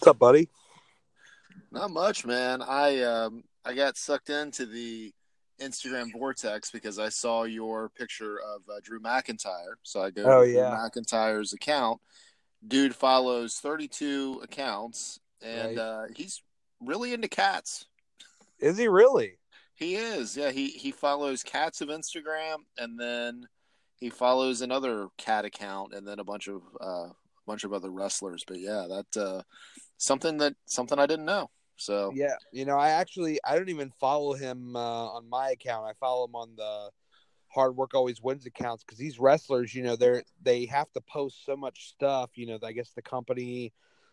What's up, buddy? Not much, man. I um I got sucked into the Instagram vortex because I saw your picture of uh, Drew McIntyre. So I go Oh, to yeah. Drew McIntyre's account. Dude follows 32 accounts, and Right. uh, he's really into cats. Is he really? He is, yeah. He he follows cats of Instagram, and then he follows another cat account, and then a bunch of uh, bunch of other wrestlers. But yeah, that uh, something that something I didn't know. So Yeah. You know, I actually I don't even follow him uh, on my account. I follow him on the Hard Work Always Wins accounts because these wrestlers, you know, they're they have to post so much stuff. You know, I guess the company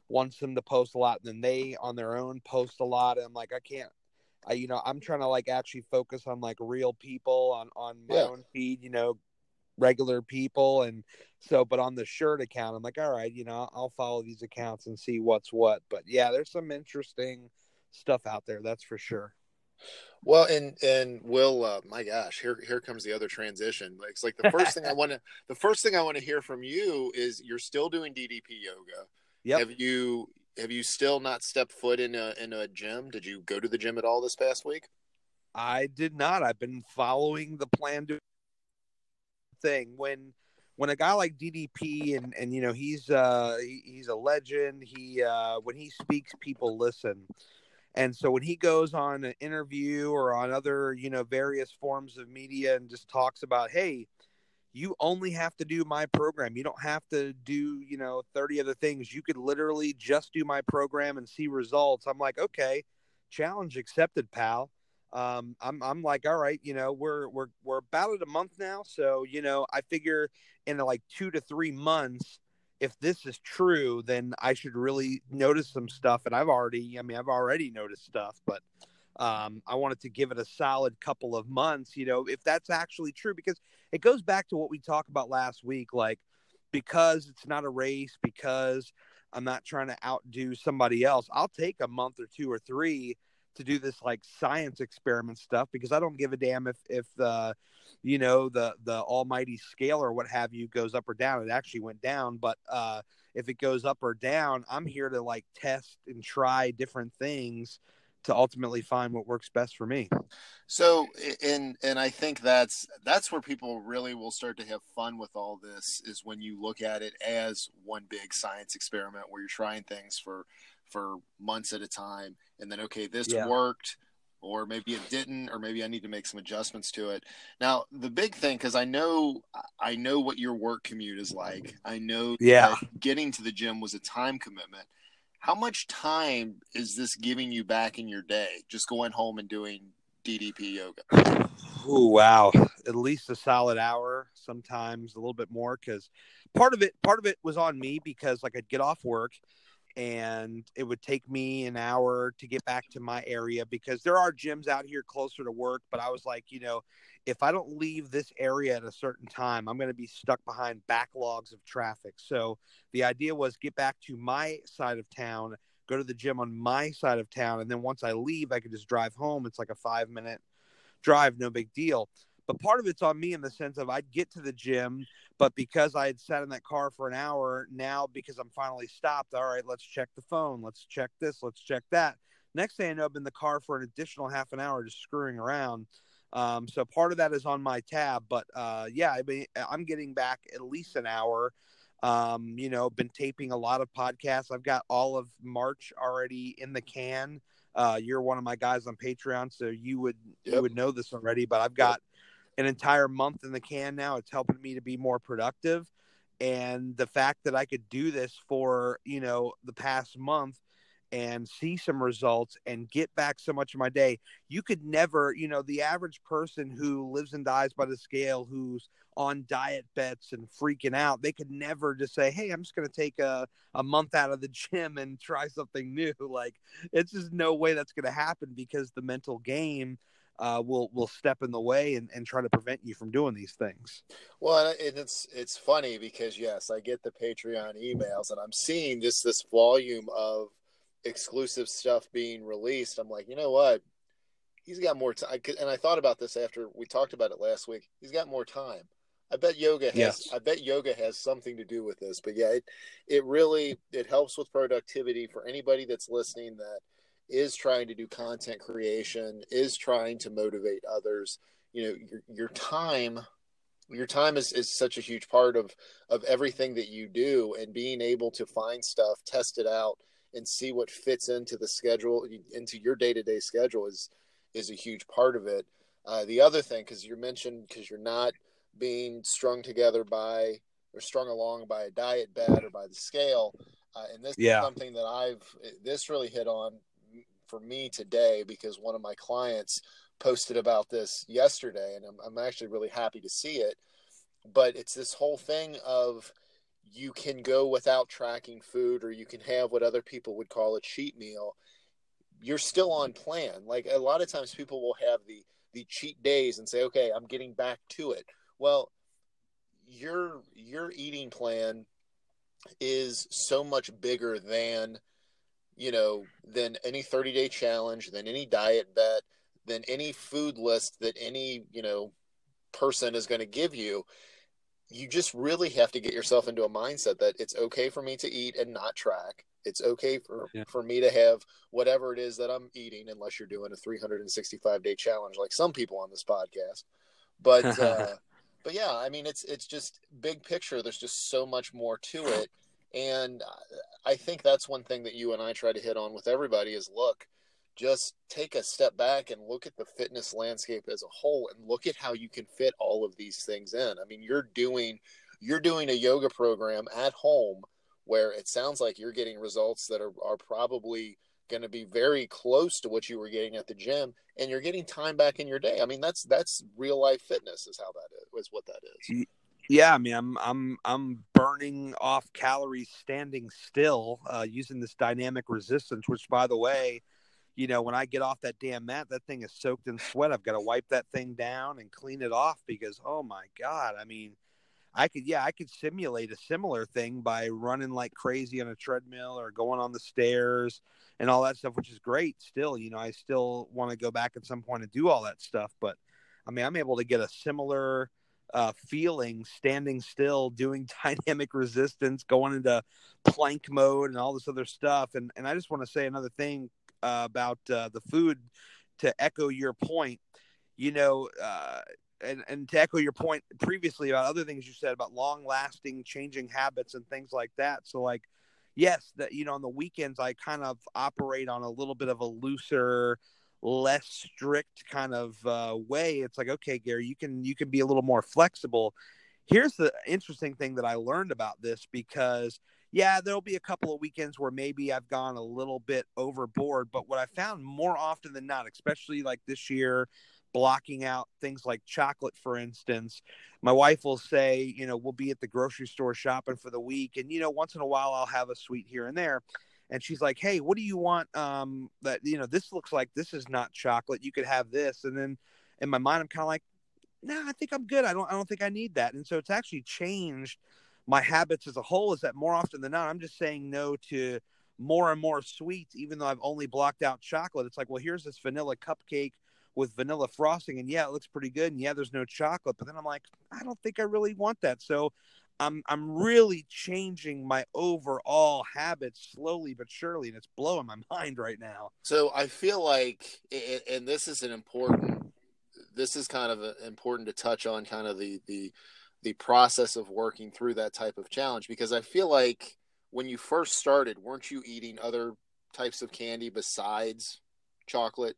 wants them to post a lot, and then they on their own post a lot. And I'm like, I can't. I, you know, I'm trying to like actually focus on like real people on on my Yeah. own feed. You know, regular people, and so. But on the shirt account, I'm like, all right, you know, I'll follow these accounts and see what's what. But yeah, there's some interesting stuff out there. That's for sure. Well, and and Will, uh, my gosh, here here comes the other transition. Like, It's like the first thing I want to the first thing I want to hear from you is you're still doing DDP yoga. Yep. Have you have you still not stepped foot in a in a gym? Did you go to the gym at all this past week? I did not. I've been following the plan to thing when when a guy like DDP and and you know he's uh he, he's a legend. He uh when he speaks, people listen. And so when he goes on an interview or on other you know various forms of media and just talks about, hey, you only have to do my program. You don't have to do you know thirty other things. You could literally just do my program and see results. I'm like, okay, challenge accepted, pal um i'm i'm like all right you know we're we're we're about at a month now so you know i figure in like 2 to 3 months if this is true then i should really notice some stuff and i've already i mean i've already noticed stuff but um i wanted to give it a solid couple of months you know if that's actually true because it goes back to what we talked about last week like because it's not a race because i'm not trying to outdo somebody else i'll take a month or two or three to do this like science experiment stuff because I don't give a damn if if the you know the the almighty scale or what have you goes up or down. It actually went down, but uh if it goes up or down, I'm here to like test and try different things to ultimately find what works best for me. So, and and I think that's that's where people really will start to have fun with all this is when you look at it as one big science experiment where you're trying things for for months at a time, and then okay, this Yeah. worked, or maybe it didn't, or maybe I need to make some adjustments to it. Now, the big thing, because I know I know what your work commute is like. I know Yeah. getting to the gym was a time commitment. How much time is this giving you back in your day? Just going home and doing DDP yoga. Oh wow, at least a solid hour, sometimes a little bit more cuz part of it part of it was on me because like I'd get off work and it would take me an hour to get back to my area because there are gyms out here closer to work but i was like you know if i don't leave this area at a certain time i'm going to be stuck behind backlogs of traffic. So the idea was get back to my side of town go to the gym on my side of town and then once i leave i could just drive home. It's like a five minute drive no big deal but part of it's on me in the sense of i'd get to the gym but because I had sat in that car for an hour, now because I'm finally stopped, all right, let's check the phone, let's check this, let's check that. Next thing I know, I'm in the car for an additional half an hour just screwing around. Um, so part of that is on my tab, but uh, yeah, I mean, I'm getting back at least an hour. Um, you know, been taping a lot of podcasts. I've got all of March already in the can. Uh, you're one of my guys on Patreon, so you would you would know this already. But I've got an entire month in the can now. It's helping me to be more productive. And the fact that I could do this for, you know, the past month and see some results and get back so much of my day, you could never, you know, the average person who lives and dies by the scale, who's on diet bets and freaking out, they could never just say, Hey, I'm just going to take a, a month out of the gym and try something new. Like, it's just no way that's going to happen because the mental game uh, will will step in the way and, and try to prevent you from doing these things. Well, and it's it's funny because yes, I get the Patreon emails, and I'm seeing this this volume of exclusive stuff being released. I'm like, you know what? He's got more time, and I thought about this after we talked about it last week. He's got more time. I bet yoga has. Yes. I bet yoga has something to do with this. But yeah, it it really it helps with productivity for anybody that's listening that is trying to do content creation, is trying to motivate others. You know, your your time your time is, is such a huge part of of everything that you do and being able to find stuff test it out and see what fits into the schedule into your day-to-day schedule is is a huge part of it uh, the other thing because you mentioned because you're not being strung together by or strung along by a diet bet or by the scale uh, and this yeah. is something that i've this really hit on for me today because one of my clients posted about this yesterday, and I'm, I'm actually really happy to see it. But it's this whole thing of you can go without tracking food, or you can have what other people would call a cheat meal. You're still on plan. Like a lot of times, people will have the the cheat days and say, "Okay, I'm getting back to it." Well, your your eating plan is so much bigger than you know than any 30 day challenge than any diet bet than any food list that any you know person is going to give you you just really have to get yourself into a mindset that it's okay for me to eat and not track. It's okay for, yeah. for me to have whatever it is that i'm eating unless you're doing a 365 day challenge like some people on this podcast. But uh, but yeah i mean it's it's just big picture. There's just so much more to it and i think that's one thing that you and i try to hit on with everybody is look just take a step back and look at the fitness landscape as a whole and look at how you can fit all of these things in. I mean, you're doing you're doing a yoga program at home where it sounds like you're getting results that are, are probably going to be very close to what you were getting at the gym and you're getting time back in your day. I mean, that's that's real life fitness is how that is, is what that is. Yeah, I mean, I'm I'm I'm burning off calories standing still uh, using this dynamic resistance, which, by the way, you know, when I get off that damn mat, that thing is soaked in sweat. I've got to wipe that thing down and clean it off because, oh my God, I mean, I could, yeah, I could simulate a similar thing by running like crazy on a treadmill or going on the stairs and all that stuff, which is great still. You know, I still want to go back at some point and do all that stuff. But I mean, I'm able to get a similar uh, feeling standing still, doing dynamic resistance, going into plank mode and all this other stuff. And, and I just want to say another thing uh, about uh, the food to echo your point. You know, uh, and and to echo your point previously about other things you said about long lasting changing habits and things like that. So like, yes, that you know on the weekends I kind of operate on a little bit of a looser less strict kind of uh, way it's like okay gary you can you can be a little more flexible here's the interesting thing that i learned about this because yeah, there'll be a couple of weekends where maybe I've gone a little bit overboard. But what I found more often than not, especially like this year, blocking out things like chocolate, for instance, my wife will say, you know, we'll be at the grocery store shopping for the week. And, you know, once in a while I'll have a sweet here and there. And she's like, hey, what do you want? Um, that, you know, this looks like this is not chocolate. You could have this. And then in my mind, I'm kind of like, no, nah, I think I'm good. I don't, I don't think I need that. And so it's actually changed my habits as a whole is that more often than not, I'm just saying no to more and more sweets, even though I've only blocked out chocolate. It's like, well, here's this vanilla cupcake with vanilla frosting, and yeah, it looks pretty good, and yeah, there's no chocolate. But then I'm like, I don't think I really want that. So I'm I'm really changing my overall habits slowly but surely, and it's blowing my mind right now. So I feel like, and this is an important, this is kind of important to touch on, kind of the the the process of working through that type of challenge because I feel like when you first started, weren't you eating other types of candy besides chocolate?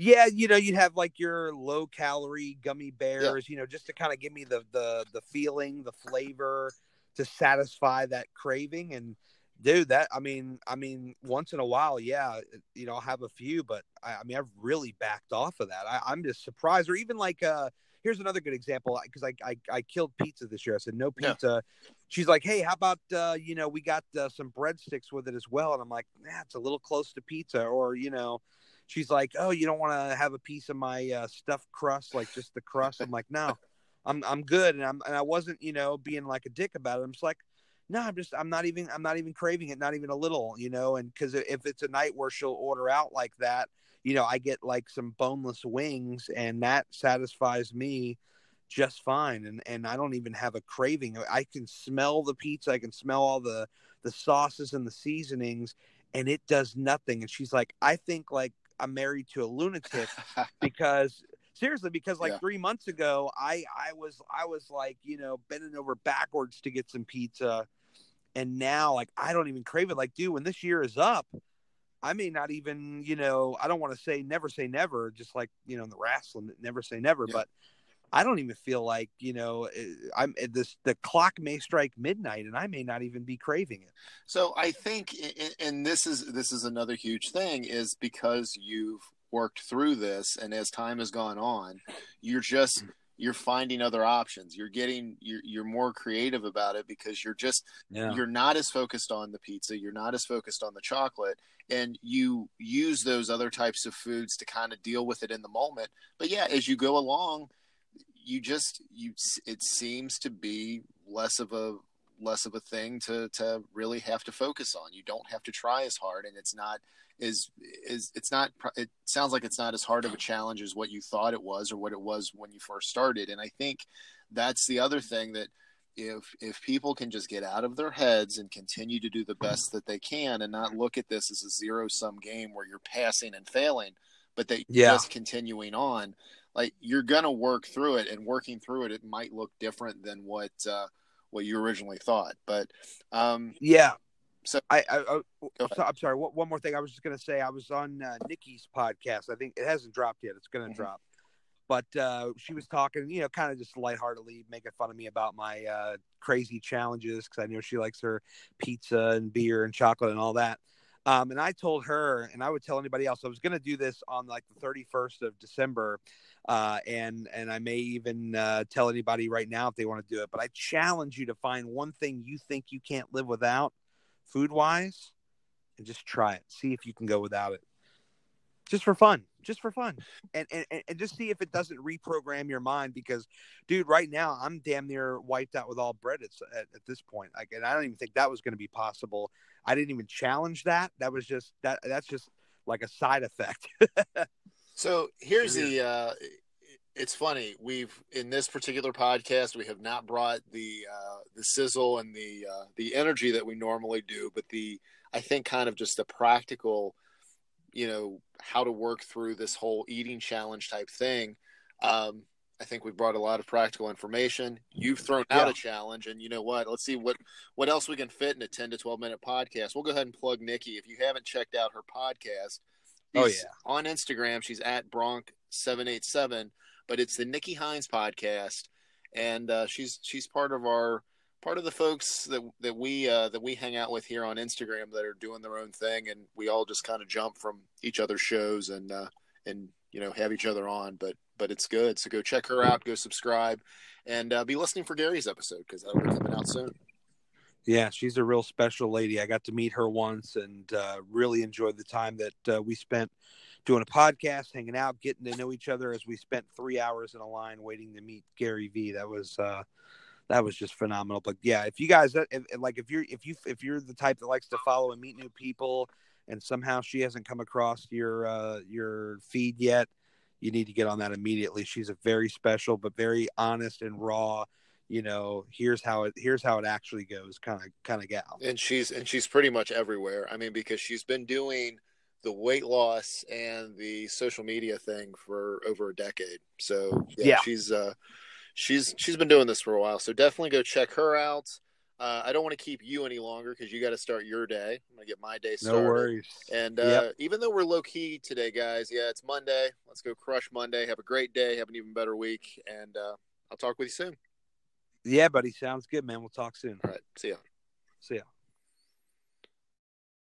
Yeah, you know, you'd have like your low calorie gummy bears, yeah. you know, just to kind of give me the the the feeling, the flavor to satisfy that craving and dude that i mean i mean once in a while yeah you know i'll have a few but i, I mean i've really backed off of that I, am just surprised or even like uh here's another good example because I, I, I killed pizza this year. I said no pizza. Yeah. She's like, hey, how about uh, you know we got uh, some breadsticks with it as well, and I'm like, nah, it's a little close to pizza, or you know. She's like, "Oh, you don't want to have a piece of my uh, stuffed crust, like just the crust." I'm like, "No, I'm I'm good," and I'm and I wasn't, you know, being like a dick about it. I'm just like, "No, I'm just I'm not even I'm not even craving it, not even a little, you know." And because if it's a night where she'll order out like that, you know, I get like some boneless wings and that satisfies me just fine and and I don't even have a craving. I can smell the pizza, I can smell all the the sauces and the seasonings and it does nothing and she's like I think like I'm married to a lunatic because seriously because like yeah. 3 months ago I I was I was like, you know, bending over backwards to get some pizza and now like I don't even crave it like dude when this year is up I may not even, you know, I don't want to say never say never, just like, you know, in the wrestling, never say never, yeah. but I don't even feel like you know eh, I'm eh, this the clock may strike midnight and I may not even be craving it. So I think, and this is this is another huge thing, is because you've worked through this, and as time has gone on, you're just you're finding other options. You're getting you're you're more creative about it because you're just yeah. you're not as focused on the pizza, you're not as focused on the chocolate, and you use those other types of foods to kind of deal with it in the moment. But yeah, as you go along you just you it seems to be less of a less of a thing to to really have to focus on. You don't have to try as hard, and it's not is is it's not it sounds like it's not as hard of a challenge as what you thought it was or what it was when you first started and i think that's the other thing that if if people can just get out of their heads and continue to do the best that they can and not look at this as a zero sum game where you're passing and failing but that yeah. just continuing on like you're gonna work through it, and working through it, it might look different than what uh, what you originally thought. But um, yeah, so I, I, I I'm sorry. One, one more thing, I was just gonna say, I was on uh, Nikki's podcast. I think it hasn't dropped yet. It's gonna mm-hmm. drop. But uh, she was talking, you know, kind of just lightheartedly making fun of me about my uh, crazy challenges because I know she likes her pizza and beer and chocolate and all that. Um, and I told her, and I would tell anybody else, I was going to do this on like the 31st of December uh, and and I may even uh, tell anybody right now if they want to do it. But I challenge you to find one thing you think you can't live without, food wise, and just try it. See if you can go without it, just for fun, just for fun, and and and just see if it doesn't reprogram your mind. Because, dude, right now I'm damn near wiped out with all bread at, at, this point. Like, and I don't even think that was going to be possible. I didn't even challenge that. That was just that. That's just like a side effect. So here's the. Uh, it's funny. We've in this particular podcast, we have not brought the uh, the sizzle and the uh, the energy that we normally do, but the I think kind of just the practical, you know, how to work through this whole eating challenge type thing. Um, I think we brought a lot of practical information. You've thrown out yeah. a challenge, and you know what? Let's see what what else we can fit in a ten to twelve minute podcast. We'll go ahead and plug Nikki. If you haven't checked out her podcast, oh yeah. On Instagram, she's at Bronk seven eight seven, but it's the Nikki Hines podcast, and uh, she's she's part of our part of the folks that that we uh, that we hang out with here on Instagram that are doing their own thing, and we all just kind of jump from each other's shows and uh, and you know have each other on. But but it's good, so go check her out, go subscribe, and uh, be listening for Gary's episode because that'll be coming out soon. Yeah, she's a real special lady. I got to meet her once and uh, really enjoyed the time that uh, we spent doing a podcast, hanging out, getting to know each other as we spent three hours in a line waiting to meet Gary Vee. That was uh, that was just phenomenal. But yeah, if you guys if, like if you're if you if you're the type that likes to follow and meet new people, and somehow she hasn't come across your uh, your feed yet, you need to get on that immediately. She's a very special but very honest and raw you know here's how it here's how it actually goes kind of kind of gal and she's and she's pretty much everywhere i mean because she's been doing the weight loss and the social media thing for over a decade so yeah, yeah. she's uh she's she's been doing this for a while so definitely go check her out uh, I don't want to keep you any longer because you got to start your day. I'm gonna get my day started. No worries. And uh, yep. even though we're low key today, guys, yeah, it's Monday. Let's go crush Monday. Have a great day. Have an even better week. And uh, I'll talk with you soon. Yeah, buddy. Sounds good, man. We'll talk soon. All right. See ya. See ya.